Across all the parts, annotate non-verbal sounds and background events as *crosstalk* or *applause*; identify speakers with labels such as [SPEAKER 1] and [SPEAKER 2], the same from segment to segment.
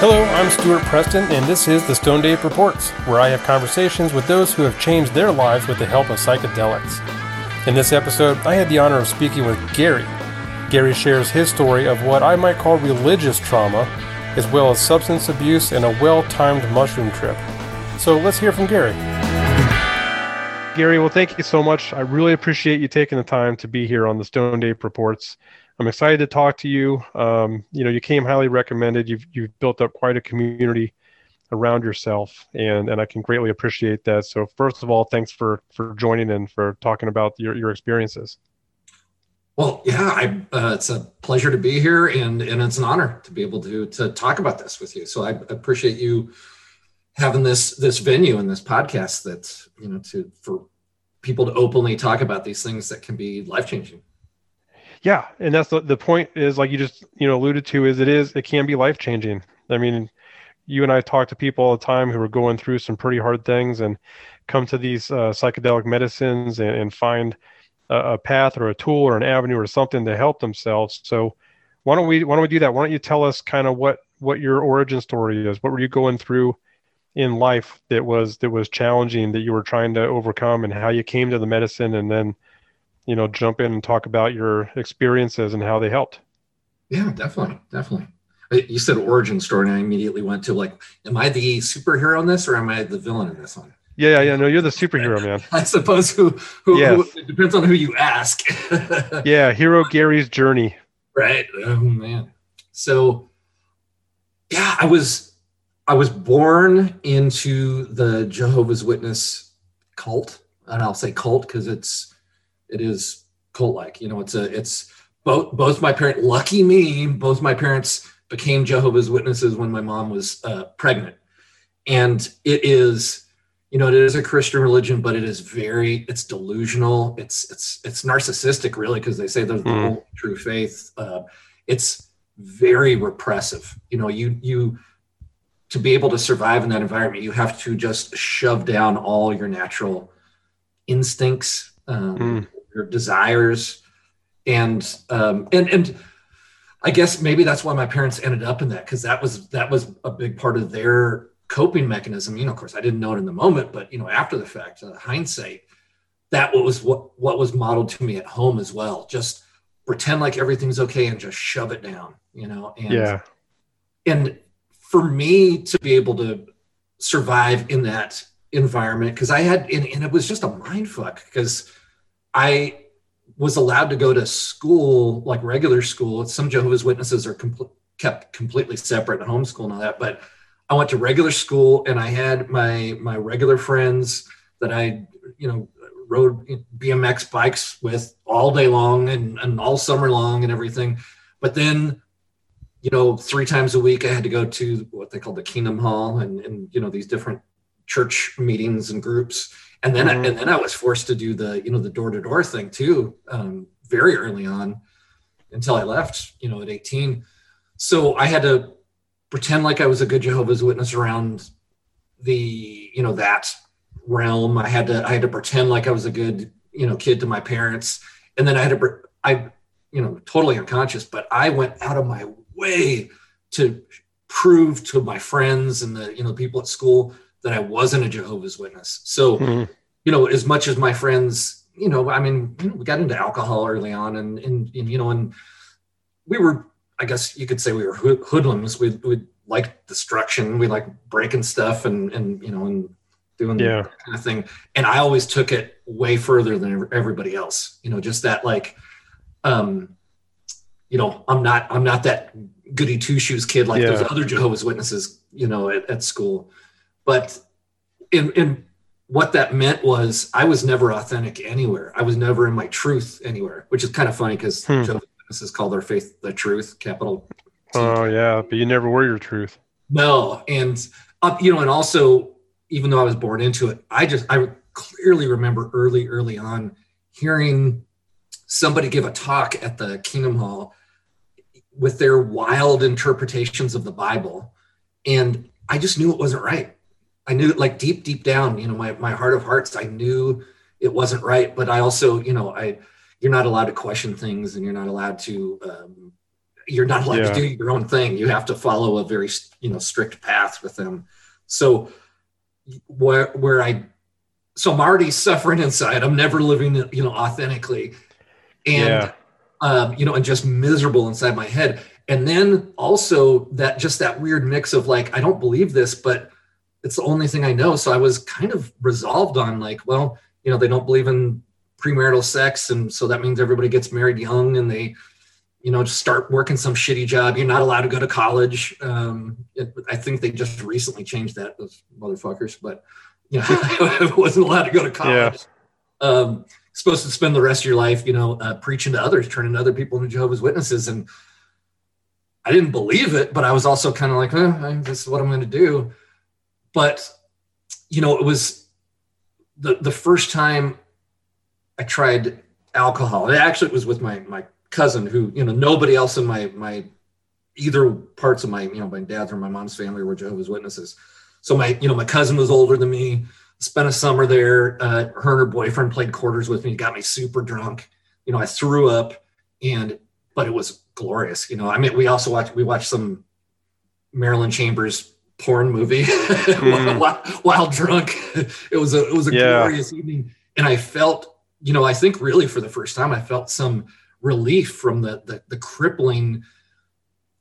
[SPEAKER 1] Hello, I'm Stuart Preston, and this is the Stoned Ape Reports, where I have conversations with those who have changed their lives with the help of psychedelics. In this episode, I had the honor of speaking with Gary. Gary shares his story of what I might call religious trauma, as well as substance abuse and a well timed mushroom trip. So let's hear from Gary. Gary, well, thank you so much. I really appreciate you taking the time to be here on the Stoned Ape Reports. I'm excited to talk to you. Um, you know, you came highly recommended. You've you've built up quite a community around yourself, and and I can greatly appreciate that. So, first of all, thanks for for joining and for talking about your your experiences.
[SPEAKER 2] Well, yeah, I, uh, it's a pleasure to be here, and and it's an honor to be able to to talk about this with you. So I appreciate you having this this venue and this podcast that you know to for people to openly talk about these things that can be life changing.
[SPEAKER 1] Yeah, and that's the the point is like you just you know alluded to is it is it can be life changing. I mean, you and I talk to people all the time who are going through some pretty hard things and come to these uh, psychedelic medicines and, and find a, a, path or a tool or an avenue or something to help themselves. So why don't we why don't we do that? Why don't you tell us kind of what what your origin story is? What were you going through in life that was that was challenging that you were trying to overcome and how you came to the medicine and then you know jump in and talk about your experiences and how they helped.
[SPEAKER 2] Yeah definitely definitely. Uh, you said origin story and i immediately went to like am i the superhero in this or am i the villain in this one?
[SPEAKER 1] Yeah yeah no you're the superhero *laughs* man.
[SPEAKER 2] I suppose who who, yes. who it depends on who you ask. *laughs*
[SPEAKER 1] Yeah hero gary's journey.
[SPEAKER 2] Right oh man. So yeah i was I was born into the Jehovah's Witness cult, and I'll say cult because it's it is cult like. You know, it's a it's both both my parents. Lucky me, both my parents became Jehovah's Witnesses when my mom was uh, pregnant, and it is you know it is a christian religion but it is very it's delusional it's it's it's narcissistic really because they say there's the mm. true faith uh, it's very repressive you know you you to be able to survive in that environment, you have to just shove down all your natural instincts, um, mm. Your desires, and um, and and I guess maybe that's why my parents ended up in that because that was that was a big part of their coping mechanism. You know, of course, I didn't know it in the moment, but you know, after the fact, uh, hindsight, that was what what was modeled to me at home as well. Just pretend like everything's okay and just shove it down. You know, and
[SPEAKER 1] yeah,
[SPEAKER 2] and for me to be able to survive in that environment because I had and, and, it was just a mind fuck because I was allowed to go to school like regular school. Some Jehovah's Witnesses are com- kept completely separate and homeschool and all that, but I went to regular school and I had my my regular friends that I you know rode BMX bikes with all day long and, and all summer long and everything. But then you know, three times a week I had to go to what they call the Kingdom Hall and, and you know, these different church meetings and groups. And then, mm-hmm. I, and then I was forced to do the, you know, the door to door thing too, um, very early on until I left, you know, at 18. So I had to pretend like I was a good Jehovah's Witness around the, you know, that realm. I had to, I had to pretend like I was a good, you know, kid to my parents. And then I had to, I, you know, totally unconscious, but I went out of my way to prove to my friends and the you know people at school that I wasn't a Jehovah's Witness. So, mm-hmm. you know, as much as my friends, you know, I mean, you know, we got into alcohol early on, and, and, and you know, and we were, I guess you could say, we were hoodlums. We we like destruction. We like breaking stuff, and and you know, and doing yeah. that kind of thing. And I always took it way further than everybody else. You know, just that like, um, you know, I'm not I'm not that goody two shoes kid like yeah. those other Jehovah's Witnesses, you know, at, at school. But in in what that meant was I was never authentic anywhere. I was never in my truth anywhere, which is kind of funny because hmm. Jehovah's Witnesses call their faith the truth, capital.
[SPEAKER 1] T. Oh yeah, but you never were your truth.
[SPEAKER 2] No, and uh, you know, and also even though I was born into it, I just I clearly remember early early on hearing somebody give a talk at the Kingdom Hall with their wild interpretations of the Bible. And I just knew it wasn't right. I knew like deep, deep down, you know, my, my heart of hearts, I knew it wasn't right. But I also, you know, I, you're not allowed to question things and you're not allowed to, um, you're not allowed
[SPEAKER 1] Yeah.
[SPEAKER 2] to do your own thing. You have to follow a very you know strict path with them. So where where I so I'm already suffering inside. I'm never living you know authentically, and
[SPEAKER 1] Yeah.
[SPEAKER 2] um, you know, and just miserable inside my head. And then also that just that weird mix of like I don't believe this, but it's the only thing I know. So I was kind of resolved on like, well, you know, they don't believe in premarital sex, and so that means everybody gets married young and they you know, just start working some shitty job. You're not allowed to go to college. Um, it, I think they just recently changed that, those motherfuckers. But yeah, *laughs* I wasn't allowed to go to college. Um, supposed to spend the rest of your life, you know, uh, preaching to others, turning other people into Jehovah's Witnesses, and I didn't believe it, but I was also kind of like, eh, this is what I'm going to do. But you know, it was the the first time I tried alcohol. It actually it was with my my cousin who you know nobody else in my my either parts of my you know my dad's or my mom's family were Jehovah's Witnesses. So my you know my cousin was older than me. Spent a summer there. Uh, her and her boyfriend played quarters with me. Got me super drunk. You know I threw up, and but it was glorious. You know I mean we also watched we watched some Marilyn Chambers porn movie *laughs* hmm. while, while drunk. It was a it was a
[SPEAKER 1] Yeah.
[SPEAKER 2] glorious evening, and I felt you know I think really for the first time I felt some relief from the, the the crippling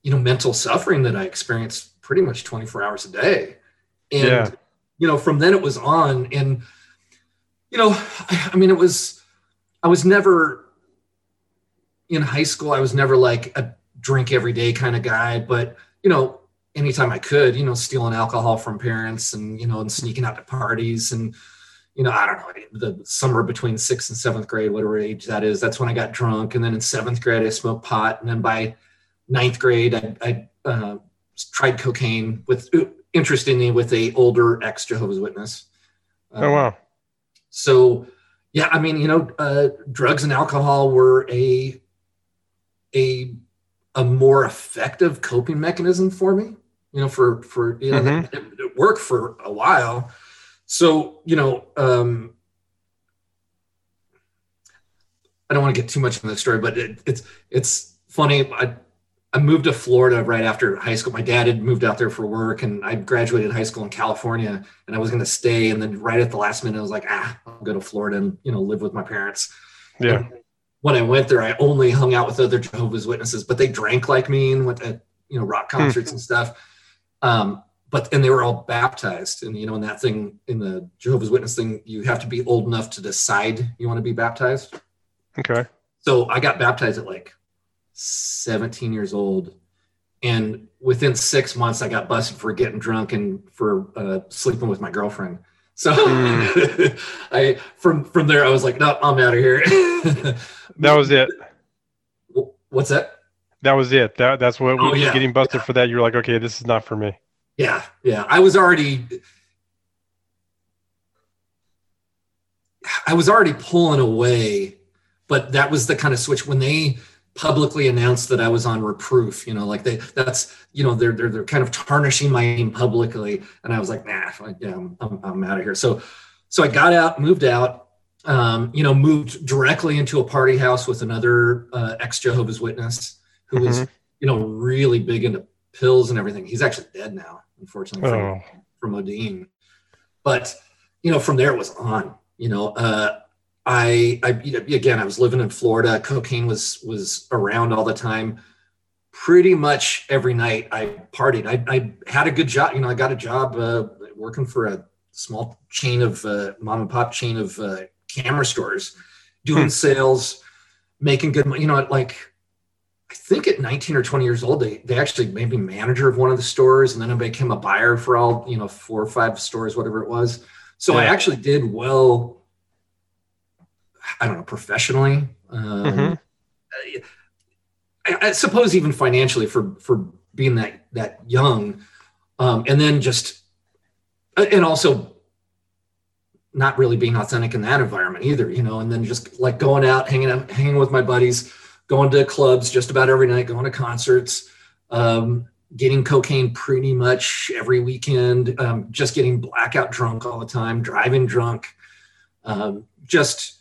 [SPEAKER 2] you know mental suffering that i experienced pretty much 24 hours a day and
[SPEAKER 1] Yeah.
[SPEAKER 2] you know from then it was on and you know I, I mean it was i was never in high school i was never like a drink every day kind of guy but you know anytime i could you know stealing alcohol from parents and you know and sneaking out to parties and you know, I don't know, the summer between sixth and seventh grade, whatever age that is, that's when I got drunk. And then in seventh grade, I smoked pot. And then by ninth grade, I, I uh, tried cocaine with, interestingly, with a older ex Jehovah's Witness.
[SPEAKER 1] Oh
[SPEAKER 2] Um,
[SPEAKER 1] wow.
[SPEAKER 2] So, yeah, I mean, you know, uh, drugs and alcohol were a, a, a more effective coping mechanism for me, you know, for, for, you know,
[SPEAKER 1] Mhm.
[SPEAKER 2] it, it worked for a while. So, you know, um, I don't want to get too much into the story, but it, it's it's funny. I I moved to Florida right after high school. My dad had moved out there for work, and I graduated high school in California, and I was going to stay. And then right at the last minute, I was like, ah, I'll go to Florida and you know live with my parents.
[SPEAKER 1] Yeah.
[SPEAKER 2] And when I went there, I only hung out with other Jehovah's Witnesses, but they drank like me and went to you know rock concerts and stuff. Um, but and they were all baptized, and you know in that thing in the Jehovah's Witness thing, you have to be old enough to decide you want to be baptized.
[SPEAKER 1] Okay.
[SPEAKER 2] So I got baptized at like 17 years old. And within six months, I got busted for getting drunk and for uh, sleeping with my girlfriend. So *laughs* I from from there, I was like, no, I'm out of here. *laughs*
[SPEAKER 1] That was it.
[SPEAKER 2] What's that?
[SPEAKER 1] That was it. That that's what
[SPEAKER 2] Oh, yeah.
[SPEAKER 1] getting busted for that. You're like, okay, this is not for me.
[SPEAKER 2] Yeah, yeah. I was already I was already pulling away, but that was the kind of switch when they publicly announced that I was on reproof, you know, like they that's you know, they're they're they're kind of tarnishing my name publicly. And I was like, nah, yeah, I'm, I'm, I'm out of here. So so I got out, moved out, um, you know, moved directly into a party house with another uh, ex Jehovah's Witness who was,
[SPEAKER 1] Mhm.
[SPEAKER 2] you know, really big into pills and everything. He's actually dead now, unfortunately, from,
[SPEAKER 1] Oh.
[SPEAKER 2] from Odine. But you know, from there it was on. You know, uh, I, I you know, again, I was living in Florida. Cocaine was was around all the time. Pretty much every night I partied. I, I had a good job. You know, I got a job uh, working for a small chain of uh, mom and pop chain of uh, camera stores, doing
[SPEAKER 1] Hmm.
[SPEAKER 2] sales, making good money. You know, like I think at 19 or 20 years old, they they actually made me manager of one of the stores, and then I became a buyer for all you know four or five stores, whatever it was. So I actually did well. I don't know professionally. Um,
[SPEAKER 1] Mhm.
[SPEAKER 2] I, I suppose even financially for for being that that young, um, and then just and also not really being authentic in that environment either, you know, and then just like going out, hanging out, hanging with my buddies, going to clubs just about every night, going to concerts, um, getting cocaine pretty much every weekend, um, just getting blackout drunk all the time, driving drunk, um, just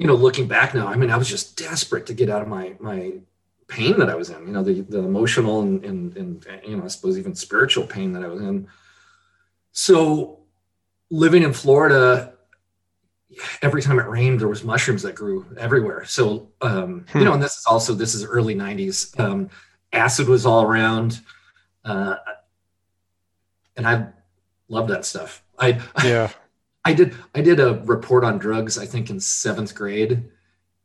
[SPEAKER 2] you know, looking back now, I mean, I was just desperate to get out of my my pain that I was in, you know, the, the emotional and, and, and, you know, I suppose even spiritual pain that I was in. So living in Florida, every time it rained, there was mushrooms that grew everywhere. So, um, hmm. you know, and this is also, this is early nineties. Um, acid was all around. Uh, and I love that stuff. I,
[SPEAKER 1] yeah, *laughs*
[SPEAKER 2] I did, I did a report on drugs, I think in seventh grade,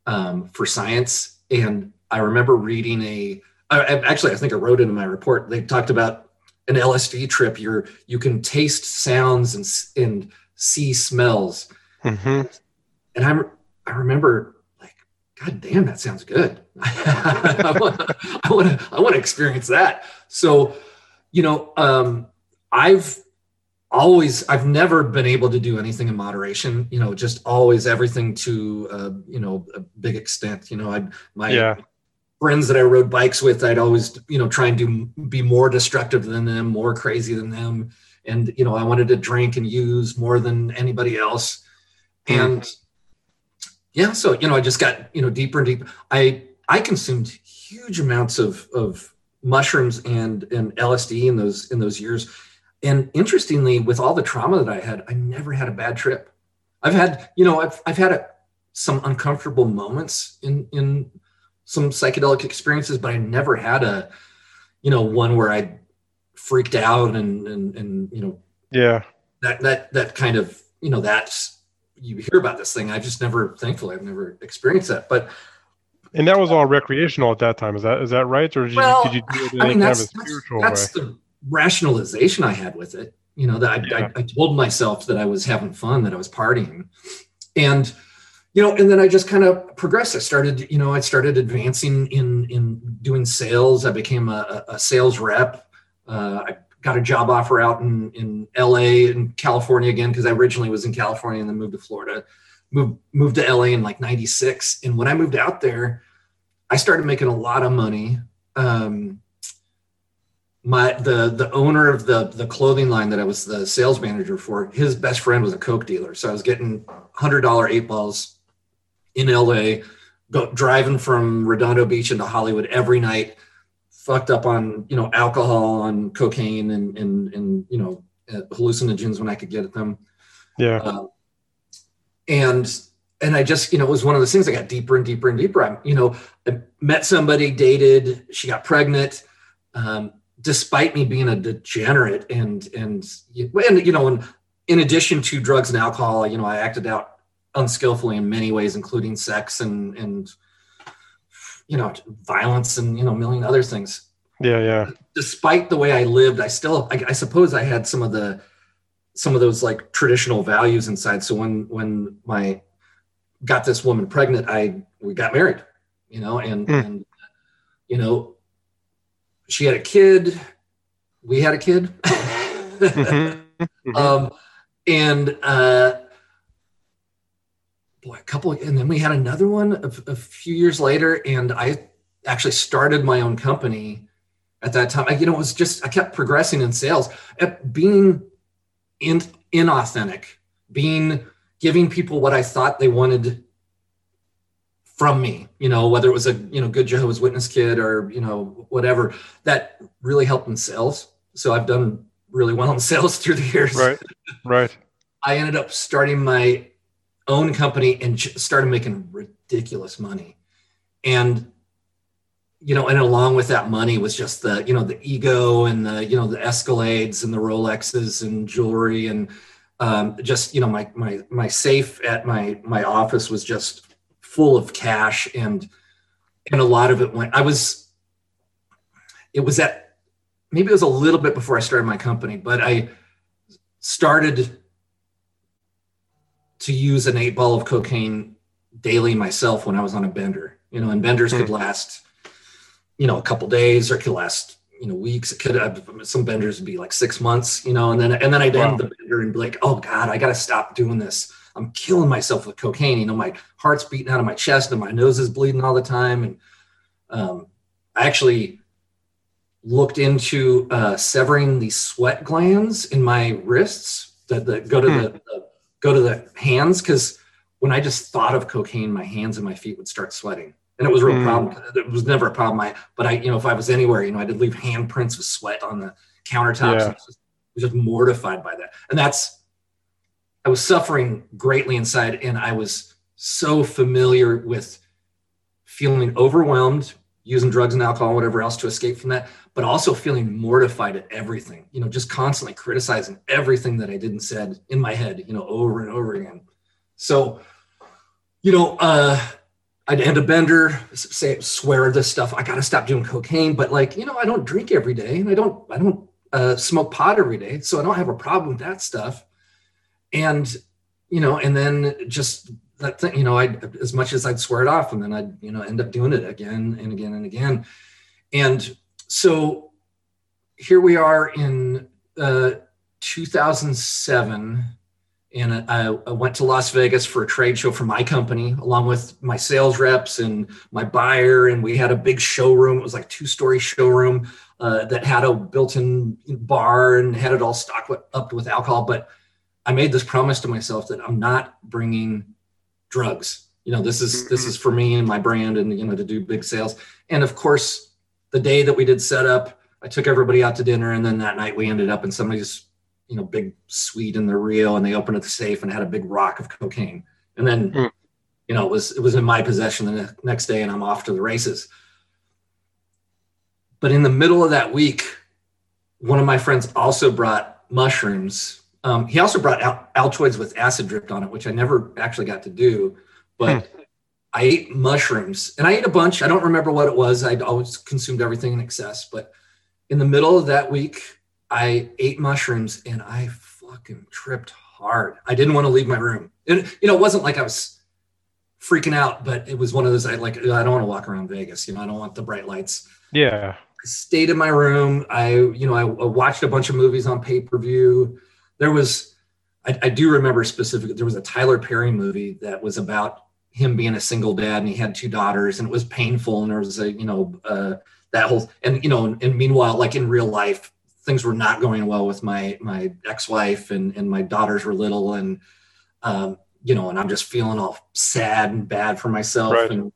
[SPEAKER 2] um, for science. And I remember reading a, I, actually, I think I wrote it in my report. They talked about an LSD trip. You're, you can taste sounds and, and see smells. Mm-hmm. And I, I remember like, God damn, that sounds good. *laughs* I want to, I want to experience that. So, you know, um, I've always i've never been able to do anything in moderation you know just always everything to uh, you know a big extent you know i my yeah. Friends that i rode bikes with i'd always you know try and do be more destructive than them more crazy than them and you know i wanted to drink and use more than anybody else mm. and yeah so you know i just got you know deeper and deeper i i consumed huge amounts of of mushrooms and and lsd in those in those years and interestingly, with all the trauma that I had, I never had a bad trip. I've had, you know, I've, I've had a, some uncomfortable moments in, in some psychedelic experiences, but I never had a, you know, one where I freaked out and, and, and, you know,
[SPEAKER 1] yeah,
[SPEAKER 2] that, that, that kind of, you know, that's, you hear about this thing. I just never, thankfully, I've never experienced that, but
[SPEAKER 1] and that was all recreational at that time. Is that is that right, or did, well, you, did you do it in I mean,
[SPEAKER 2] that's, kind of spiritual that's, that's? The, rationalization I had with it. You know, that I, yeah. I, I told myself that I was having fun, that I was partying. And, you know, and then I just kind of progressed. I started, you know, I started advancing in in doing sales. I became a, a sales rep. Uh, I got a job offer out in in LA and California again because I originally was in California and then moved to Florida. Moved moved to LA in like '96, and when I moved out there, I started making a lot of money. Um, my the the owner of the the clothing line that I was the sales manager for, his best friend was a coke dealer. So I was getting hundred dollar eight balls in LA, go, driving from Redondo Beach into Hollywood every night, fucked up on you know alcohol, on cocaine, and and and you know hallucinogens when I could get at them.
[SPEAKER 1] Yeah. Uh,
[SPEAKER 2] and and I just you know it was one of those things. I got deeper and deeper and deeper. I you know I met somebody, dated, she got pregnant. Um, despite me being a degenerate and and and you know and in addition to drugs and alcohol you know i acted out unskillfully in many ways including sex and and you know violence and you know a million other things
[SPEAKER 1] yeah yeah
[SPEAKER 2] despite the way i lived i still I, I suppose i had some of the some of those like traditional values inside so when when my got this woman pregnant i we got married you know and mm. and you know she had a kid. We had a kid. *laughs* mm-hmm. *laughs* Mm-hmm. Um, and uh, boy, a couple, and then we had another one a, a few years later, and I actually started my own company at that time. I, you know, it was just I kept progressing in sales, at being in inauthentic, being giving people what I thought they wanted from me you know whether it was a you know good jehovah's witness kid or you know whatever that really helped in sales. So i've done really well in *laughs* sales through the years.
[SPEAKER 1] Right right.
[SPEAKER 2] I ended up starting my own company and started making ridiculous money. And you know and along with that money was just the you know the ego and the you know the escalades and the rolexes and jewelry and um, just you know my my my safe at my my office was just full of cash and and a lot of it went i was it was at maybe it was a little bit before i started my company but i started to use an eight ball of cocaine daily myself when i was on a bender you know and benders mm-hmm. could hmm. last you know a couple days or could last you know weeks it could have some benders would be like six months you know and then and then i'd wow. end the bender and be like oh god i gotta stop doing this I'm killing myself with cocaine. You know, my heart's beating out of my chest and my nose is bleeding all the time. And um, I actually looked into uh, severing the sweat glands in my wrists that, that go to hmm. the, the, go to the hands because when I just thought of cocaine, my hands and my feet would start sweating. and it was a real
[SPEAKER 1] Mm.
[SPEAKER 2] problem. It was never a problem. I, but I, you know, if I was anywhere, you know, I did leave handprints of sweat on the countertops.
[SPEAKER 1] Yeah.
[SPEAKER 2] I was just, I was just mortified by that, and that's. I was suffering greatly inside, and I was so familiar with feeling overwhelmed, using drugs and alcohol, whatever else to escape from that, but also feeling mortified at everything. You know, just constantly criticizing everything that I did and said in my head. You know, over and over again. So, you know, uh, I'd end a bender, say swear this stuff. I got to stop doing cocaine, but like you know, I don't drink every day, and I don't I don't uh, smoke pot every day, so I don't have a problem with that stuff. And you know, and then just that thing, you know, I as much as I'd swear it off, and then I'd you know end up doing it again and again and again. And so here we are in uh, 2007 and I, I went to Las Vegas for a trade show for my company, along with my sales reps and my buyer. And we had a big showroom. It was like two story showroom uh, that had a built in bar and had it all stocked up with alcohol. But I made this promise to myself that I'm not bringing drugs. You know, this is this is for me and my brand, and you know, to do big sales. And of course, the day that we did set up, I took everybody out to dinner, and then that night we ended up in somebody's you know big suite in the Rio, and they opened up the safe and had a big rock of cocaine. And then,
[SPEAKER 1] Hmm.
[SPEAKER 2] you know, it was it was in my possession the ne- next day, and I'm off to the races. But in the middle of that week, one of my friends also brought mushrooms. Um, he also brought al- Altoids with acid dripped on it, which I never actually got to do. But I ate mushrooms, and I ate a bunch. I don't remember what it was. I'd always consumed everything in excess. But in the middle of that week, I ate mushrooms, and I fucking tripped hard. I didn't want to leave my room. And you know, it wasn't like I was freaking out, but it was one of those. I like. I don't want to walk around Vegas. You know, I don't want the bright lights.
[SPEAKER 1] Yeah.
[SPEAKER 2] I stayed in my room. I, you know, I, I watched a bunch of movies on pay per view. There was, I, I do remember specifically, there was a Tyler Perry movie that was about him being a single dad and he had two daughters and it was painful. And there was a, you know, uh, that whole, and, you know, and, and meanwhile, like in real life, things were not going well with my, my ex-wife and, and my daughters were little and, um, you know, and I'm just feeling all sad and bad for myself.
[SPEAKER 1] Right.
[SPEAKER 2] And,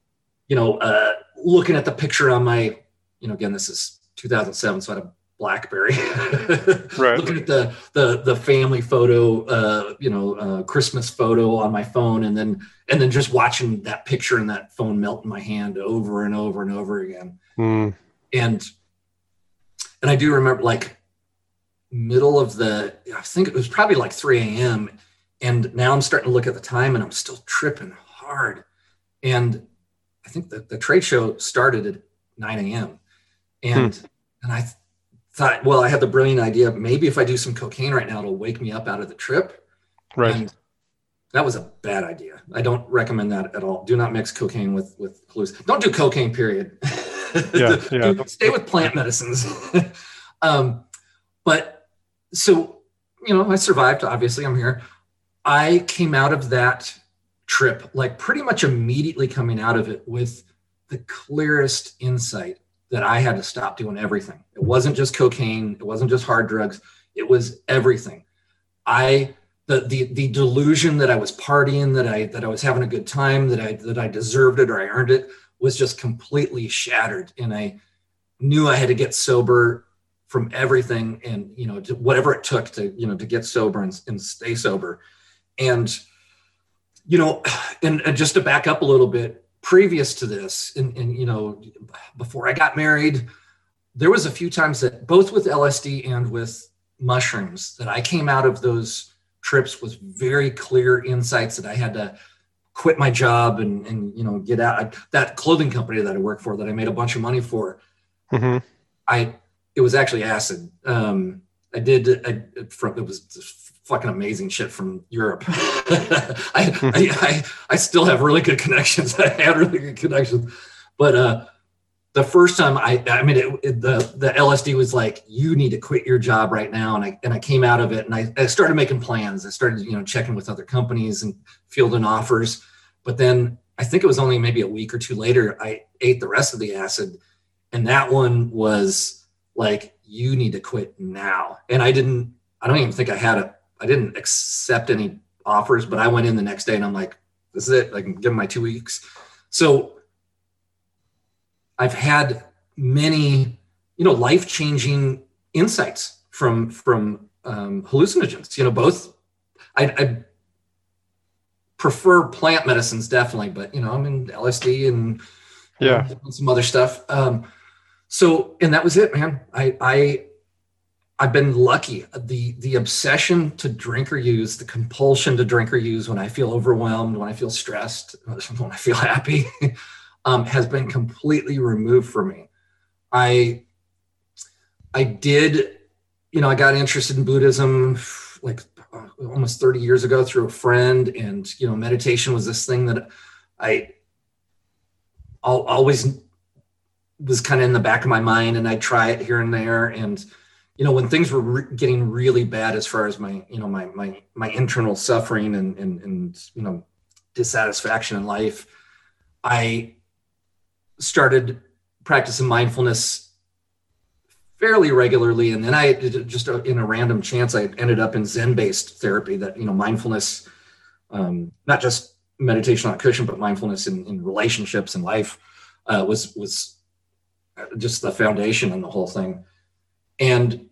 [SPEAKER 2] you know, uh, looking at the picture on my, you know, again, this is 2007, so I had a BlackBerry. *laughs*
[SPEAKER 1] Right.
[SPEAKER 2] Looking at the the the family photo, uh, you know, uh, Christmas photo on my phone, and then and then just watching that picture and that phone melt in my hand over and over and over again.
[SPEAKER 1] Mm.
[SPEAKER 2] And and I do remember like middle of the, I think it was probably like 3 a.m. And now I'm starting to look at the time, and I'm still tripping hard. And I think the, the trade show started at 9 a.m. And and I thought, well, I had the brilliant idea. Maybe if I do some cocaine right now, it'll wake me up out of the trip.
[SPEAKER 1] Right.
[SPEAKER 2] And that was a bad idea. I don't recommend that at all. Do not mix cocaine with with halluc- Don't do cocaine. Period. *laughs*
[SPEAKER 1] Yeah,
[SPEAKER 2] Do-
[SPEAKER 1] yeah.
[SPEAKER 2] Stay with plant medicines. *laughs* um, but so you know, I survived. Obviously, I'm here. I came out of that trip like pretty much immediately coming out of it with the clearest insight that I had to stop doing everything. It wasn't just cocaine. It wasn't just hard drugs. It was everything. I the the the delusion that I was partying, that I that I was having a good time, that I that I deserved it or I earned it was just completely shattered. And I knew I had to get sober from everything and you know whatever it took to you know to get sober and, and stay sober. And you know, *sighs* and, and just to back up a little bit, previous to this, and, and you know, before I got married, there was a few times that both with LSD and with mushrooms that I came out of those trips with very clear insights that I had to quit my job and and you know get out that clothing company that I work for that I made a bunch of money for.
[SPEAKER 1] hmm
[SPEAKER 2] I it was actually acid. Um, I did I, from it was fucking amazing shit from Europe. *laughs* *laughs* I, I, I I still have really good connections. *laughs* I had really good connections, but uh, the first time I I mean it, it- the the LSD was like you need to quit your job right now, and I and I came out of it and I, I started making plans. I started you know checking with other companies and fielding offers, but then I think it was only maybe a week or two later I ate the rest of the acid, and that one was like you need to quit now. And I didn't. I don't even think I had a. I didn't accept any offers, but I went in the next day and I'm like, this is it. I can give them my two weeks. So I've had many, you know, life changing insights from from um, hallucinogens. You know, both. I, I prefer plant medicines definitely, but you know, I'm in LSD and
[SPEAKER 1] yeah,
[SPEAKER 2] some other stuff. Um, so, and that was it, man. I I I've been lucky. The the obsession to drink or use, the compulsion to drink or use when I feel overwhelmed, when I feel stressed, *laughs* when I feel happy, *laughs* um, has been completely removed from me. I I did, you know, I got interested in Buddhism *sighs* like uh, almost 30 years ago through a friend, and you know, meditation was this thing that I always was kind of in the back of my mind, and I'd try it here and there, and you know, when things were re- getting really bad as far as my, you know, my my my internal suffering and and and you know, dissatisfaction in life, I started practicing mindfulness fairly regularly. And then i just in a random chance i ended up in zen based therapy that you know mindfulness um, not just meditation on a cushion but mindfulness in, in relationships and life uh, was was just the foundation in the whole thing. And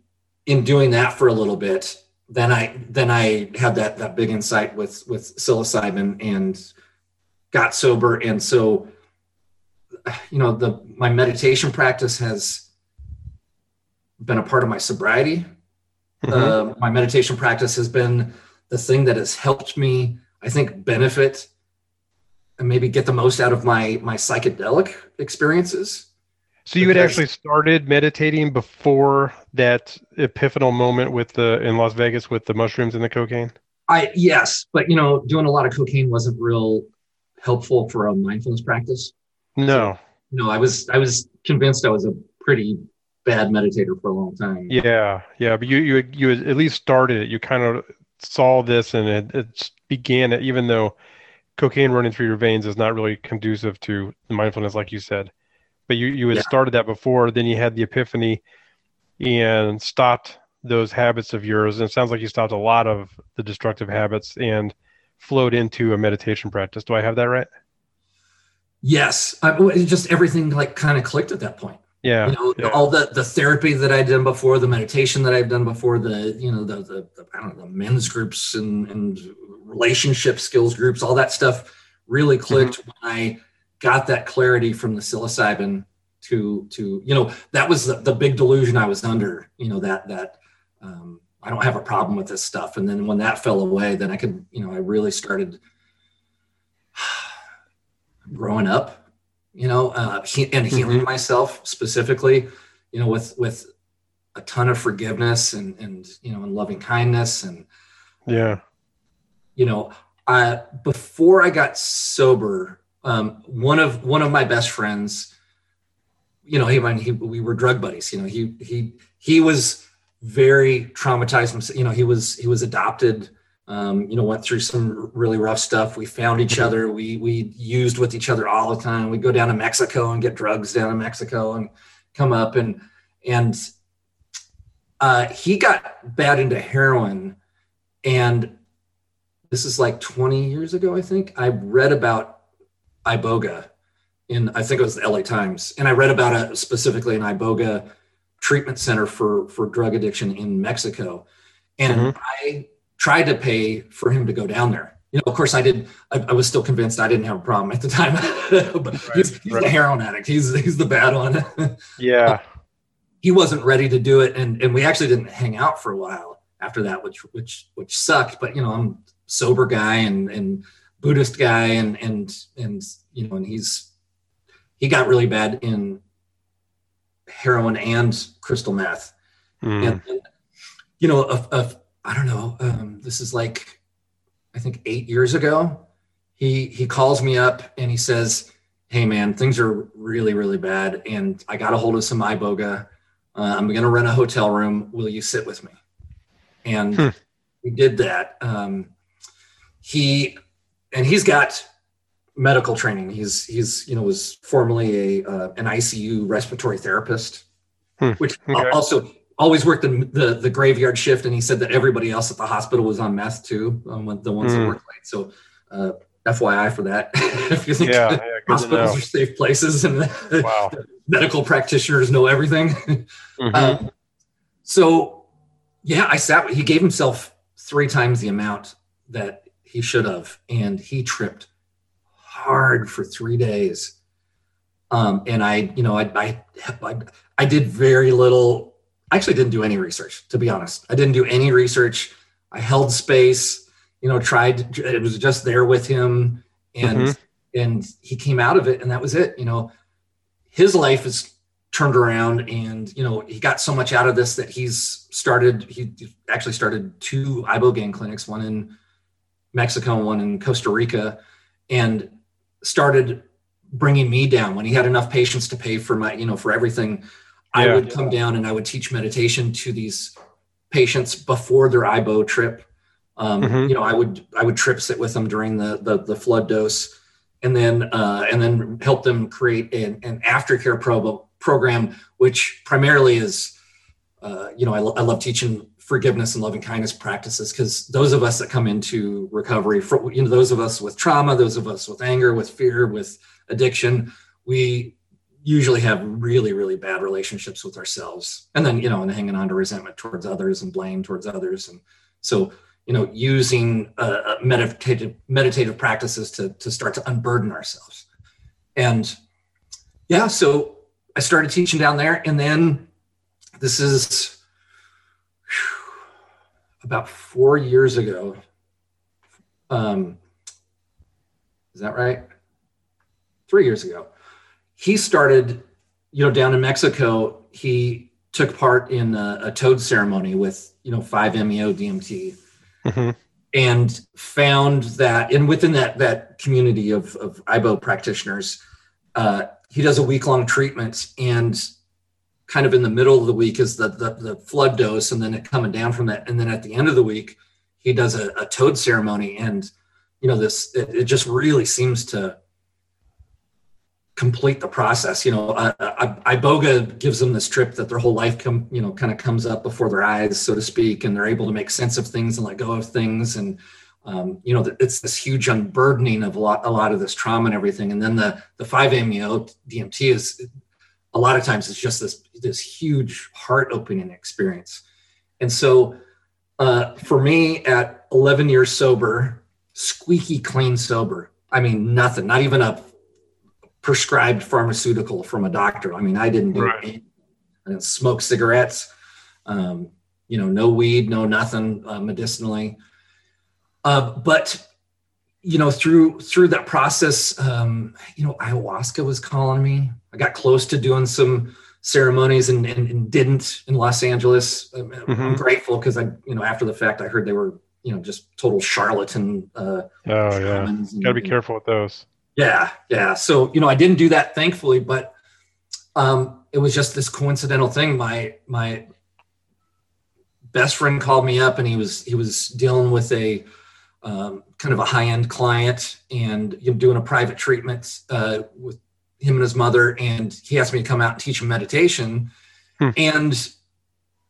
[SPEAKER 2] in doing that for a little bit then i then i had that that big insight with with psilocybin and got sober. And so you know the my meditation practice has been a part of my sobriety. Mm-hmm. uh, my meditation practice has been the thing that has helped me i think benefit and maybe get the most out of my my psychedelic experiences.
[SPEAKER 1] So you had actually started meditating before that epiphanal moment with the in las vegas with the mushrooms and the cocaine
[SPEAKER 2] i yes but you know doing a lot of cocaine wasn't real helpful for a mindfulness practice
[SPEAKER 1] no.
[SPEAKER 2] no, I was I was convinced I was a pretty bad meditator for a long time.
[SPEAKER 1] Yeah, yeah, but you you you at least started it. You kind of saw this and it, it began it, even though cocaine running through your veins is not really conducive to mindfulness, like you said. But you you had yeah. started that before. Then you had the epiphany and stopped those habits of yours. And it sounds like you stopped a lot of the destructive habits and flowed into a meditation practice. Do I have that right?
[SPEAKER 2] Yes, I, just everything like kind of clicked at that point.
[SPEAKER 1] Yeah,
[SPEAKER 2] you know,
[SPEAKER 1] yeah.
[SPEAKER 2] all the the therapy that I'd done before, the meditation that I've done before, the you know the the, the I don't know the men's groups and and relationship skills groups, all that stuff really clicked mm-hmm. when I got that clarity from the psilocybin to to you know that was the, the big delusion I was under. You know that that um, I don't have a problem with this stuff, and then when that fell away, then I could you know I really started *sighs* growing up, you know, uh, and healing mm-hmm. myself specifically, you know, with with a ton of forgiveness and and you know and loving kindness and
[SPEAKER 1] yeah,
[SPEAKER 2] you know, I before I got sober, um, one of one of my best friends, you know, he, he we were drug buddies. You know, he he he was very traumatized. You know, he was he was adopted um, you know, went through some really rough stuff. We found each other. We we used with each other all the time. We'd go down to Mexico and get drugs down in Mexico and come up and and uh, he got bad into heroin, and this is like 20 years ago, I think. I read about iboga in I think it was the LA Times, and I read about it specifically in iboga treatment center for for drug addiction in Mexico, and mm-hmm. I tried to pay for him to go down there. You know, of course, I did. I, I was still convinced I didn't have a problem at the time, *laughs* but right, he's, he's right. the heroin addict. He's he's the bad one. *laughs*
[SPEAKER 1] yeah,
[SPEAKER 2] he wasn't ready to do it, and and we actually didn't hang out for a while after that, which which which sucked. But you know, I'm sober guy and and Buddhist guy, and and and you know, and he's he got really bad in heroin and crystal meth, mm. and, and you know, I don't know. Um, this is like, I think eight years ago. He he calls me up and he says, "Hey man, things are really really bad, and I got a hold of some iboga. Uh, I'm going to rent a hotel room. Will you sit with me?" And hmm. we did that. Um, he and he's got medical training. He's he's you know was formerly a uh, an ICU respiratory therapist, hmm. which okay. also always worked the, the, the graveyard shift, and he said that everybody else at the hospital was on meth too, um, the ones mm. that hmm. worked late. So, uh, FYI for that. *laughs*
[SPEAKER 1] yeah, yeah,
[SPEAKER 2] hospitals are safe places and *laughs* wow. medical practitioners know everything. *laughs* Mm-hmm. Um, so, yeah, I sat. He gave himself three times the amount that he should have, and he tripped hard for three days. Um, and I, you know, I, I, I, I did very little. I actually didn't do any research, to be honest. I didn't do any research. I held space, you know, tried. It was just there with him, and mm-hmm. and he came out of it, and that was it. You know, his life is turned around, and you know, he got so much out of this that he's started. He actually started two ibogaine clinics, one in Mexico one in Costa Rica, and started bringing me down when he had enough patients to pay for my you know for everything yeah. i would come down and i would teach meditation to these patients before their ibo trip um, mm-hmm. you know i would i would trip sit with them during the the, the flood dose and then uh, and then help them create an, an aftercare pro- program which primarily is uh, you know I, lo- I love teaching forgiveness and loving kindness practices because those of us that come into recovery for you know those of us with trauma those of us with anger with fear with addiction we usually have really really bad relationships with ourselves. And then you know and hanging on to resentment towards others and blame towards others. And so you know using uh, uh meditative meditative practices to to start to unburden ourselves. And yeah so i started teaching down there. And then this is about four years ago. Um, is that right? Three years ago. He started, you know, down in Mexico. He took part in a, a toad ceremony with, you know, 5-MeO DMT. Mm-hmm. And found that, and within that that community of, of IBO practitioners, uh, he does a week long treatment, and kind of in the middle of the week is the, the, the flood dose and then it coming down from that. And then at the end of the week he does a, a toad ceremony and you know this it, it, just really seems to complete the process. You know I, iboga gives them this trip that their whole life come you know kind of comes up before their eyes so to speak and they're able to make sense of things and let go of things. And um, you know it's this huge unburdening of a lot a lot of this trauma and everything. And then the the 5-meo dmt is a lot of times it's just this this huge heart opening experience and so uh, for me at 11 years sober squeaky clean sober i mean nothing not even a prescribed pharmaceutical from a doctor i mean i didn't do right. anything. i didn't smoke cigarettes um, you know no weed no nothing uh, medicinally uh, but you know through through that process um, you know ayahuasca was calling me. I got close to doing some ceremonies and, and, and didn't in los angeles. I'm, mm-hmm. I'm grateful because i you know after the fact i heard they were you know just total charlatan uh
[SPEAKER 1] oh yeah. and, gotta be careful with those.
[SPEAKER 2] Yeah yeah. So you know i didn't do that thankfully but um it was just this coincidental thing. My my best friend called me up and he was he was dealing with a um, kind of a high end client and you know, doing a private treatment uh, with him and his mother. And he asked me to come out and teach him meditation. Hmm. And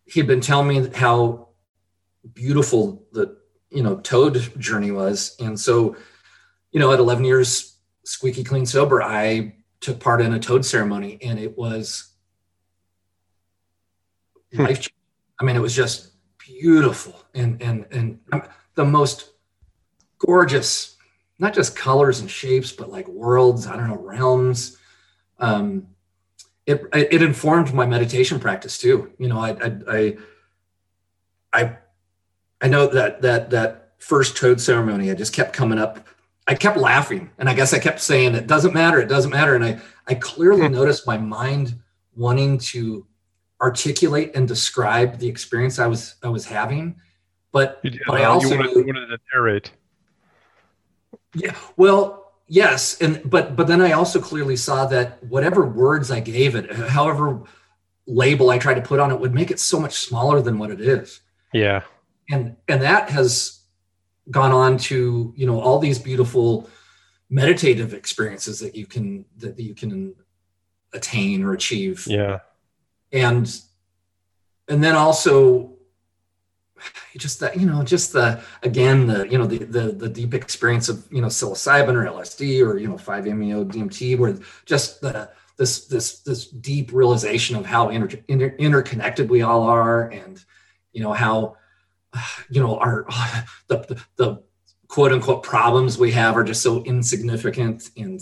[SPEAKER 2] he had been telling me how beautiful the you know toad journey was. And so, you know, at 11 years squeaky clean sober, I took part in a toad ceremony, and it was hmm. life. Changing. I mean, it was just beautiful and and and the most gorgeous, not just colors and shapes, but like worlds, I don't know, realms. Um, it, it informed my meditation practice too. You know, I, I, I, I, I know that, that, that first toad ceremony, I just kept coming up. I kept laughing and I guess I kept saying, it doesn't matter. It doesn't matter. And I, I clearly hmm. noticed my mind wanting to articulate and describe the experience I was, I was having. But, but I also
[SPEAKER 1] you wanted, you wanted to narrate.
[SPEAKER 2] Yeah. Well, yes, and but but then I also clearly saw that whatever words I gave it, uh, however label I tried to put on it, would make it so much smaller than what it is.
[SPEAKER 1] Yeah.
[SPEAKER 2] And and that has gone on to you know all these beautiful meditative experiences that you can that you can attain or achieve.
[SPEAKER 1] Yeah.
[SPEAKER 2] And and then also *sighs* just that you know just the again the you know the the, the deep experience of you know psilocybin or lsd or you know 5meo dmt where just the this this this deep realization of how inter, inter, interconnected we all are and you know how *sighs* you know our *sighs* the, the, the quote unquote problems we have are just so insignificant and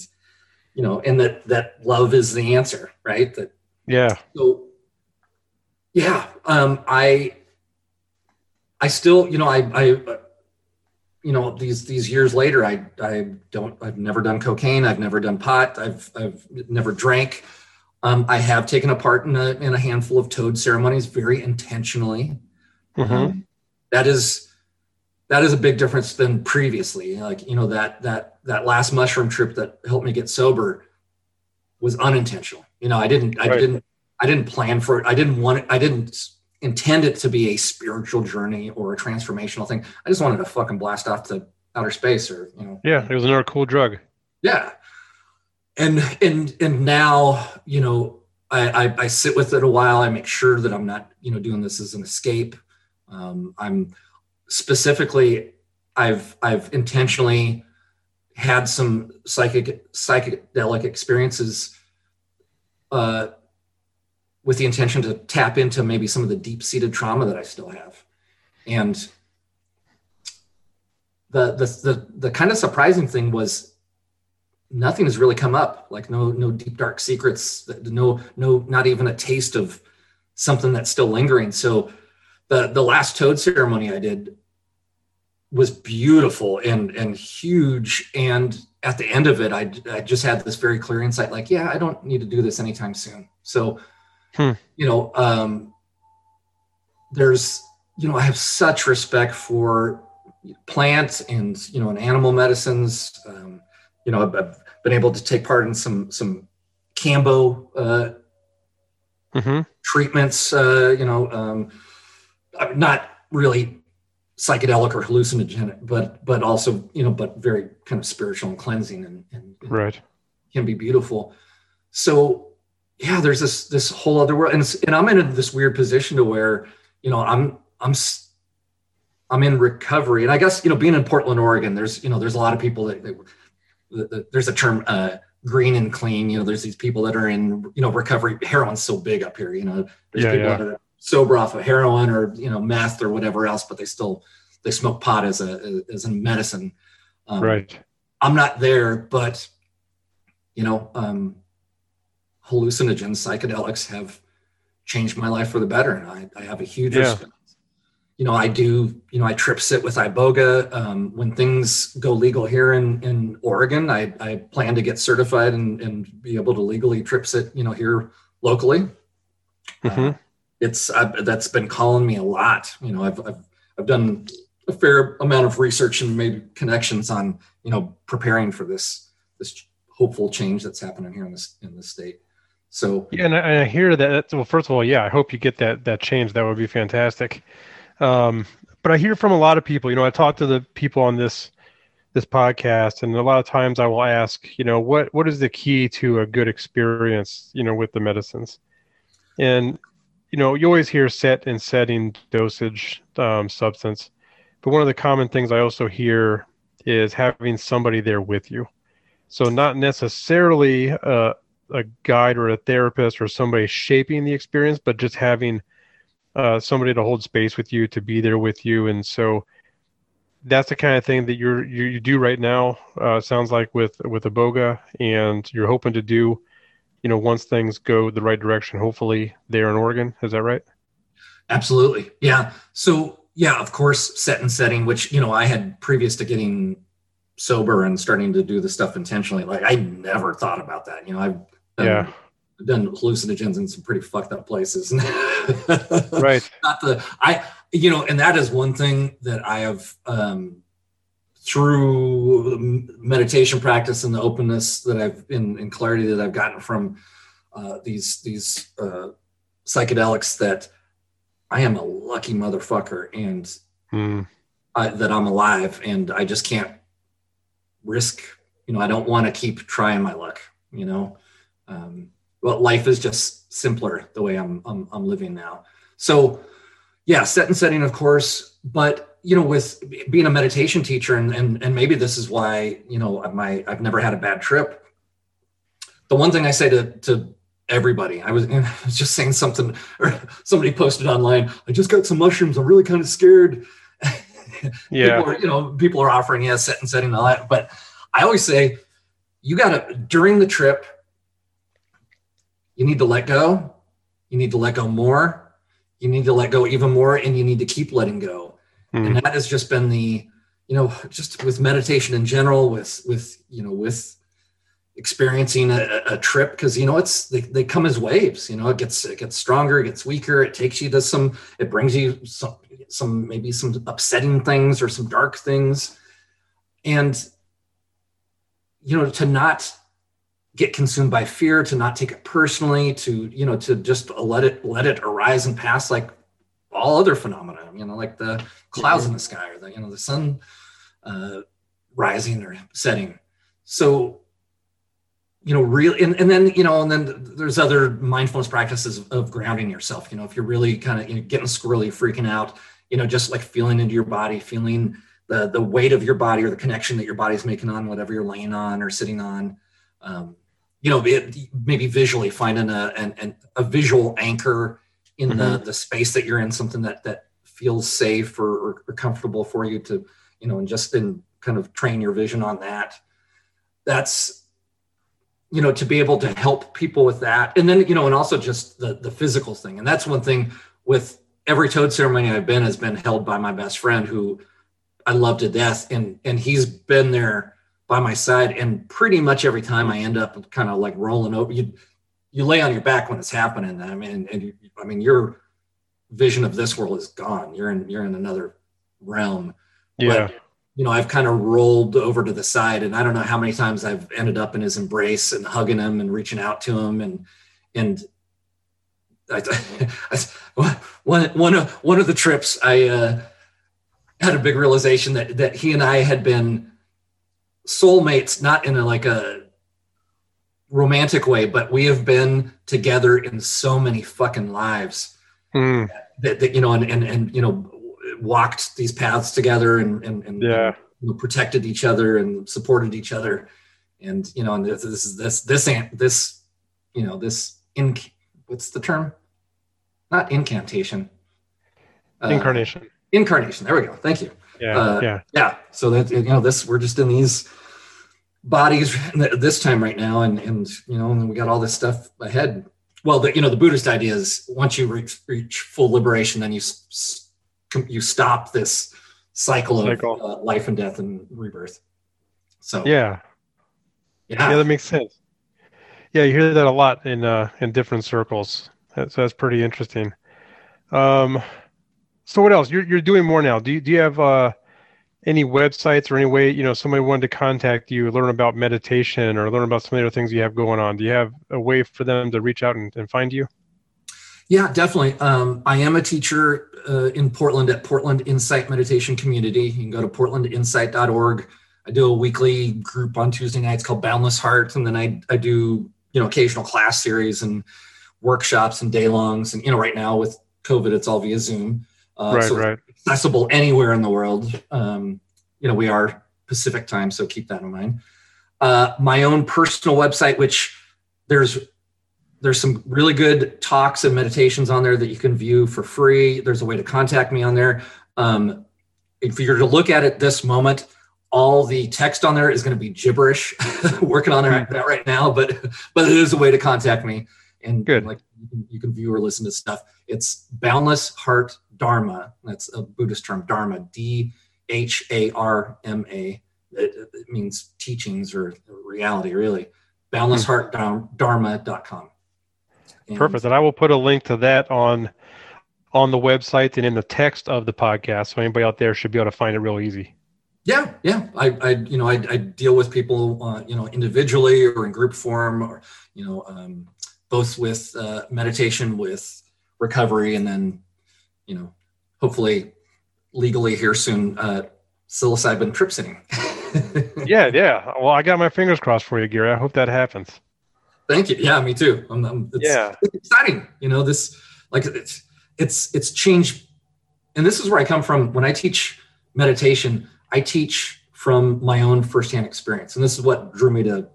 [SPEAKER 2] you know and that that love is the answer right? That
[SPEAKER 1] yeah.
[SPEAKER 2] So yeah um i i still you know i i you know these these years later i i don't i've never done cocaine i've never done pot i've i've never drank. Um, i have taken a part in a, in a handful of toad ceremonies very intentionally.
[SPEAKER 1] Mhm.
[SPEAKER 2] um, that is that is a big difference than previously. Like you know that that that last mushroom trip that helped me get sober was unintentional. You know i didn't i
[SPEAKER 1] Right.
[SPEAKER 2] didn't i didn't plan for it. I didn't want it i didn't intend it to be a spiritual journey or a transformational thing. I just wanted to fucking blast off to outer space or you know.
[SPEAKER 1] Yeah it was another cool drug.
[SPEAKER 2] Yeah. And and and now you know I, I i sit with it a while. I make sure that i'm not you know doing this as an escape. Um, i'm specifically i've i've intentionally had some psychic psychedelic experiences uh, with the intention to tap into maybe some of the deep seated trauma that i still have. And the the the, the kind of surprising thing was nothing has really come up like no no deep dark secrets no no not even a taste of something that's still lingering. So the the last toad ceremony i did was beautiful and and huge. And at the end of it i, I just had this very clear insight like yeah i don't need to do this anytime soon. So
[SPEAKER 1] Hmm.
[SPEAKER 2] you know um there's you know i have such respect for plants and you know and animal medicines. Um, you know I've, I've been able to take part in some some Kambo uh,
[SPEAKER 1] hmm
[SPEAKER 2] treatments uh, you know um, not really psychedelic or hallucinogenic but but also you know but very kind of spiritual and cleansing and, and
[SPEAKER 1] right.
[SPEAKER 2] can be beautiful. So yeah there's this this whole other world and, and i'm in this weird position to where you know i'm i'm I'm in recovery. And i guess you know being in portland oregon there's you know there's a lot of people that, that, that there's a term uh green and clean. You know there's these people that are in you know recovery. Heroin's so big up here you know. There's
[SPEAKER 1] Yeah,
[SPEAKER 2] people
[SPEAKER 1] yeah.
[SPEAKER 2] that are sober off of heroin or you know meth or whatever else but they still they smoke pot as a as a medicine. Um,
[SPEAKER 1] right.
[SPEAKER 2] I'm not there, but you know, um, hallucinogens, psychedelics have changed my life for the better, and I, I have a huge
[SPEAKER 1] Yeah.
[SPEAKER 2] respect. You know, I do. You know, I trip sit with iboga. Um, when things go legal here in in Oregon, I I plan to get certified and and be able to legally trip sit. You know, here locally.
[SPEAKER 1] hmm
[SPEAKER 2] Uh, it's I've, that's been calling me a lot. You know, I've, I've I've done a fair amount of research and made connections on you know preparing for this this hopeful change that's happening here in this in this state. So
[SPEAKER 1] Yeah, and I, I hear that. Well, first of all, yeah, I hope you get that that change. That would be fantastic. Um, but I hear from a lot of people. You know, I talk to the people on this this podcast, and a lot of times I will ask, you know, what what is the key to a good experience? You know, with the medicines, and you know, you always hear set and setting dosage um, substance, but one of the common things I also hear is having somebody there with you. So not necessarily uh, a guide or a therapist or somebody shaping the experience, but just having uh, somebody to hold space with you, to be there with you, and so that's the kind of thing that you're you, you do right now. Uh, sounds like with with Iboga, and you're hoping to do, you know, once things go the right direction, hopefully there in Oregon. Is that right?
[SPEAKER 2] absolutely, yeah. So yeah, of course, set and setting, which you know I had previous to getting sober and starting to do the stuff intentionally. Like I never thought about that. You know, I've done,
[SPEAKER 1] Yeah.
[SPEAKER 2] I've done hallucinogens in some pretty fucked up places. *laughs*
[SPEAKER 1] Right.
[SPEAKER 2] not the I you know, and that is one thing that I have um through meditation practice and the openness that I've in, in clarity that I've gotten from uh, these these uh, psychedelics that I am a lucky motherfucker and
[SPEAKER 1] Hmm.
[SPEAKER 2] I, that I'm alive and I just can't risk you know I don't want to keep trying my luck you know um, well life is just simpler the way I'm I'm, I'm living now so yeah, set and setting, of course, but you know, with being a meditation teacher, and and and maybe this is why you know my I've never had a bad trip. The one thing I say to to everybody, I was, *laughs* I was just saying something, or somebody posted online. I just got some mushrooms. I'm really kind of scared. *laughs*
[SPEAKER 1] Yeah,
[SPEAKER 2] people are, you know, people are offering yeah, set and setting and all that, but I always say you got to during the trip. You need to let go. You need to let go more you need to let go even more and you need to keep letting go mm. and that has just been the you know just with meditation in general with with you know with experiencing a, a trip because you know it's they, they come as waves you know it gets it gets stronger it gets weaker it takes you to some it brings you some some maybe some upsetting things or some dark things and you know to not get consumed by fear to not take it personally to you know to just let it let it arise and pass like all other phenomena you know like the clouds in the sky or the you know the sun uh, rising or setting. So you know real and, and then you know and then there's other mindfulness practices of, of grounding yourself. You know if you're really kind of you know, getting squirrely freaking out you know just like feeling into your body feeling the the weight of your body or the connection that your body's making on whatever you're laying on or sitting on um, you know, it, maybe visually finding a, an, an, a visual anchor in mm-hmm. the, the space that you're in, something that, that feels safe or, or, or, comfortable for you to, you know, and just in kind of train your vision on that. That's, you know, to be able to help people with that. And then, you know, and also just the, the physical thing. And that's one thing with every toad ceremony I've been has been held by my best friend who I love to death. And, and he's been there by my side, and pretty much every time I end up kind of like rolling over. You you lay on your back when it's happening. I mean, and you, I mean your vision of this world is gone. You're in you're in another realm.
[SPEAKER 1] Yeah.
[SPEAKER 2] But, you know, I've kind of rolled over to the side, and I don't know how many times I've ended up in his embrace and hugging him and reaching out to him, and and I, *laughs* I, one one of one of the trips I uh, had a big realization that that he and I had been soulmates, not in a like a romantic way, but we have been together in so many fucking lives
[SPEAKER 1] mm.
[SPEAKER 2] that, that, you know, and, and, and, you know, walked these paths together and, and, and
[SPEAKER 1] yeah.
[SPEAKER 2] you know, protected each other and supported each other. And, you know, and this, this is this, this, this, you know, this in, what's the term? Not incantation.
[SPEAKER 1] Uh, incarnation.
[SPEAKER 2] Incarnation. There we go. Thank you.
[SPEAKER 1] Yeah. Uh, yeah.
[SPEAKER 2] Yeah. So that, you know, this, we're just in these, bodies *laughs* this time right now and and you know and we got all this stuff ahead well the you know the buddhist idea is once you reach, reach full liberation then you you stop this cycle, cycle. of uh, life and death and rebirth so
[SPEAKER 1] yeah yeah yeah that makes sense yeah you hear that a lot in uh in different circles so that's pretty interesting um so what else? You're, you're doing more now. Do you do you have uh any websites or any way you know somebody wanted to contact you learn about meditation or learn about some of the other things you have going on? Do you have a way for them to reach out and, and find you?
[SPEAKER 2] Yeah definitely. Um, i am a teacher uh, in portland at portland insight meditation community. You can go to portlandinsight.org i do a weekly group on tuesday nights called boundless heart and then i, I do you know occasional class series and workshops and day longs and you know right now with covid it's all via zoom
[SPEAKER 1] uh, right, so right.
[SPEAKER 2] accessible anywhere in the world. Um, you know, we are Pacific time, so keep that in mind. Uh, my own personal website, which there's there's some really good talks and meditations on there that you can view for free. There's a way to contact me on there. Um, if you're to look at it this moment, all the text on there is going to be gibberish. *laughs* Working on it right now, but but it is a way to contact me and
[SPEAKER 1] good.
[SPEAKER 2] like you can, you can view or listen to stuff. It's boundless heart Dharma. That's a Buddhist term, Dharma, D H A R M A. It, it, means teachings or reality, really. BoundlessHeartDharma.com.
[SPEAKER 1] And Perfect. And I will put a link to that on on the website and in the text of the podcast, so anybody out there should be able to find it real easy.
[SPEAKER 2] Yeah, yeah. I, I you know, I, I deal with people, uh, you know, individually or in group form, or you know, um, both with uh, meditation, with recovery, and then you know, hopefully legally here soon, uh, psilocybin trip sitting. *laughs*
[SPEAKER 1] yeah, yeah. Well, I got my fingers crossed for you, Gary. I hope that happens.
[SPEAKER 2] Thank you. Yeah, me too. I'm, I'm,
[SPEAKER 1] it's, yeah,
[SPEAKER 2] it's exciting. You know, this like it's it's it's changed and this is where I come from when I teach meditation. I teach from my own firsthand experience, and this is what drew me to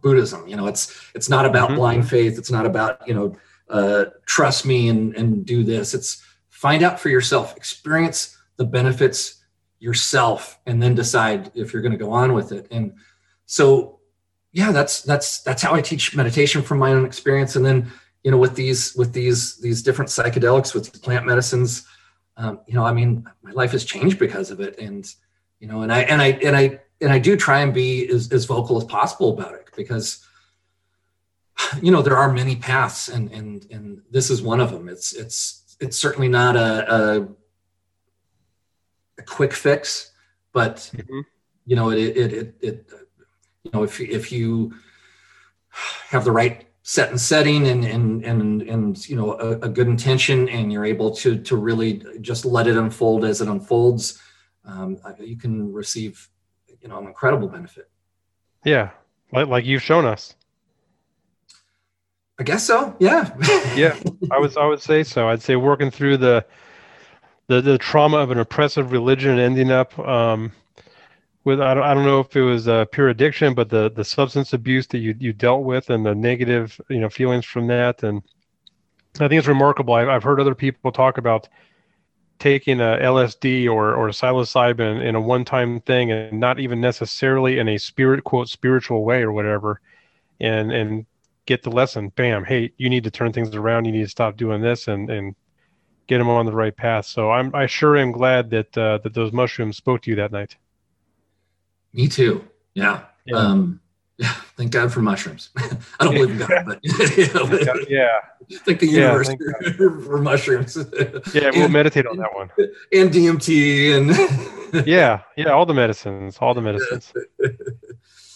[SPEAKER 2] Buddhism. You know, it's it's not about mm-hmm. blind faith. It's not about you know uh, trust me and and do this. It's find out for yourself, experience the benefits yourself, and then decide if you're going to go on with it. And so, yeah, that's that's that's how I teach meditation from my own experience, and then you know with these with these these different psychedelics with plant medicines um, you know i mean my life has changed because of it and you know and i and i and i and i do try and be as, as vocal as possible about it because you know there are many paths and and and this is one of them it's it's it's certainly not a a, a quick fix but mm-hmm. you know it, it it it you know if if you have the right set and setting and and and and you know a, a, good intention and you're able to to really just let it unfold as it unfolds um, you can receive you know an incredible benefit.
[SPEAKER 1] Yeah like, like you've shown us.
[SPEAKER 2] I guess so yeah. *laughs*
[SPEAKER 1] Yeah i was i would say so. I'd say working through the the, the trauma of an oppressive religion and ending up um, with I don't, I don't know if it was uh, pure addiction, but the the substance abuse that you you dealt with and the negative you know feelings from that, and I think it's remarkable. I've, I've heard other people talk about taking a LSD or or psilocybin in a one time thing, and not even necessarily in a spirit quote spiritual way or whatever, and and get the lesson. Bam! Hey, you need to turn things around. You need to stop doing this, and and get them on the right path. So I'm I sure am glad that uh, that those mushrooms spoke to you that night.
[SPEAKER 2] Me too. Yeah. yeah. Um, yeah. Yeah, *laughs* thank God for mushrooms. *laughs* I don't believe in God, but *laughs*
[SPEAKER 1] you know, yeah.
[SPEAKER 2] Thank the universe yeah, for mushrooms.
[SPEAKER 1] Yeah, we'll and, meditate on that one.
[SPEAKER 2] And DMT
[SPEAKER 1] and yeah, yeah, all the medicines, all the medicines.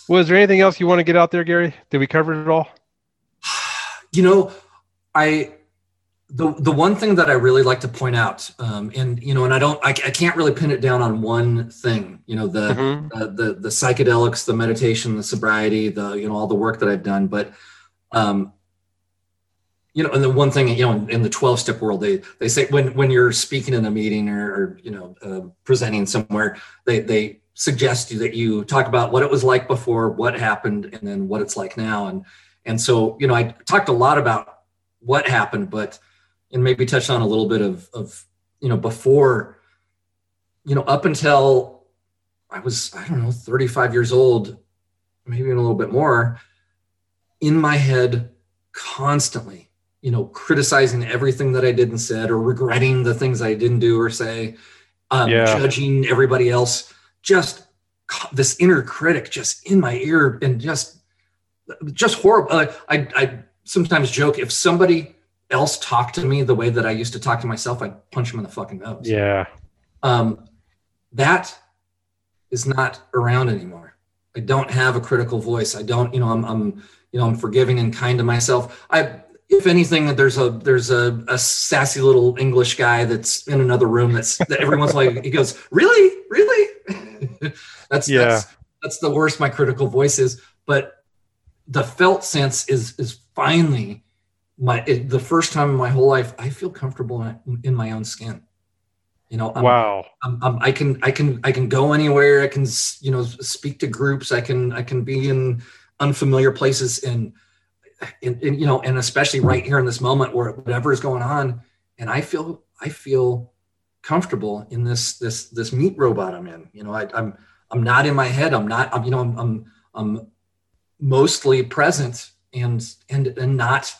[SPEAKER 1] well, is there anything else you want to get out there, Gary? Did we cover it all? *sighs*
[SPEAKER 2] You know, I the the one thing that I really like to point out, um, and you know, and I don't, I, I, can't really pin it down on one thing. You know, the, mm-hmm. uh, the the psychedelics, the meditation, the sobriety, the you know, all the work that I've done. But, um, you know, and the one thing you know, in, in the twelve step world, they they say when when you're speaking in a meeting or, or you know, uh, presenting somewhere, they they suggest you that you talk about what it was like before, what happened, and then what it's like now. And and so you know, I talked a lot about what happened, but and maybe touch on a little bit of, of you know before you know up until i was i don't know 35 years old maybe even a little bit more in my head constantly you know criticizing everything that i did and said or regretting the things i didn't do or say um, yeah. judging everybody else just this inner critic just in my ear and just just horrible uh, I, I sometimes joke if somebody else talk to me the way that I used to talk to myself, I'd punch him in the fucking nose.
[SPEAKER 1] Yeah.
[SPEAKER 2] Um, that is not around anymore. I don't have a critical voice. I don't, you know, I'm, I'm, you know, I'm forgiving and kind to myself. I, if anything, there's a there's a, a sassy little English guy that's in another room that's that everyone's like he goes, really, really. *laughs* that's yeah. That's, that's the worst my critical voice is. But the felt sense is is finally my it, the first time in my whole life I feel comfortable in, in my own skin. You know, I'm,
[SPEAKER 1] wow.
[SPEAKER 2] I'm, I'm, i can I can I can go anywhere. I can you know speak to groups. I can I can be in unfamiliar places and, and, and you know and especially right here in this moment where whatever is going on, and I feel I feel comfortable in this this this meat robot I'm in. You know, I, I'm I'm not in my head. I'm not. I'm you know I'm I'm, I'm mostly present and and and not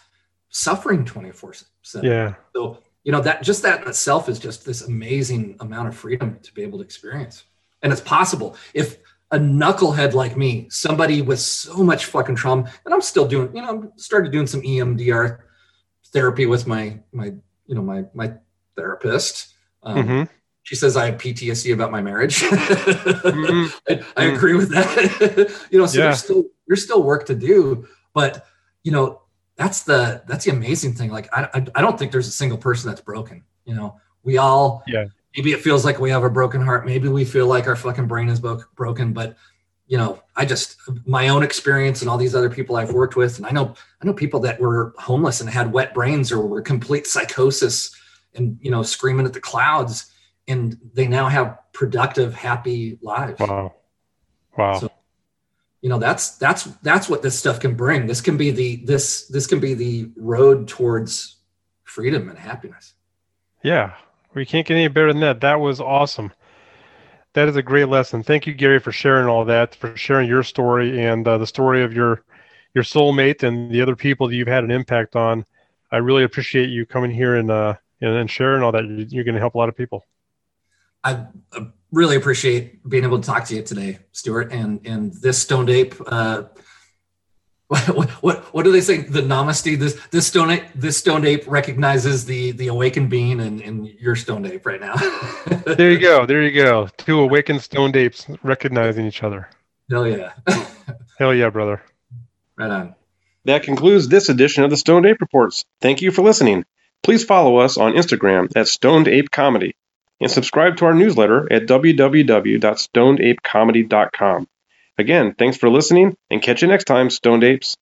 [SPEAKER 2] suffering 24 7
[SPEAKER 1] yeah
[SPEAKER 2] so you know that just that in itself is just this amazing amount of freedom to be able to experience and it's possible if a knucklehead like me somebody with so much fucking trauma and i'm still doing you know i'm started doing some emdr therapy with my my you know my my therapist um, mm-hmm. she says i have ptsd about my marriage *laughs* mm-hmm. I, I, mm-hmm. agree with that *laughs* you know so yeah. there's still there's still work to do but you know that's the that's the amazing thing. Like I, I, I don't think there's a single person that's broken. You know, we all
[SPEAKER 1] yeah.
[SPEAKER 2] Maybe it feels like we have a broken heart. Maybe we feel like our fucking brain is broken. But you know, I just my own experience and all these other people I've worked with, and I know I know people that were homeless and had wet brains or were complete psychosis and you know screaming at the clouds. and they now have productive, happy lives.
[SPEAKER 1] Wow. Wow. So,
[SPEAKER 2] you know, that's that's that's what this stuff can bring. This can be the this this can be the road towards freedom and happiness.
[SPEAKER 1] Yeah. We can't get any better than that. That was awesome. That is a great lesson. Thank you, Gary, for sharing all that, for sharing your story and uh, the story of your your soulmate and the other people that you've had an impact on. I really appreciate you coming here and uh, and, sharing all that. You're going to help a lot of people.
[SPEAKER 2] I really appreciate being able to talk to you today, Stuart. And and this stoned ape. Uh, *laughs* what, what what do they say? The namaste. This this stone ape, this stoned ape recognizes the the awakened being, and and you're stoned ape right now. *laughs*
[SPEAKER 1] there you go. There you go. Two awakened stoned apes recognizing each other.
[SPEAKER 2] Hell yeah. *laughs*
[SPEAKER 1] Hell yeah, brother.
[SPEAKER 2] Right on.
[SPEAKER 3] That concludes this edition of the Stoned Ape Reports. Thank you for listening. Please follow us on Instagram at Stoned Ape Comedy and subscribe to our newsletter at www.stonedapecomedy.com. Again, thanks for listening and catch you next time, Stoned Apes.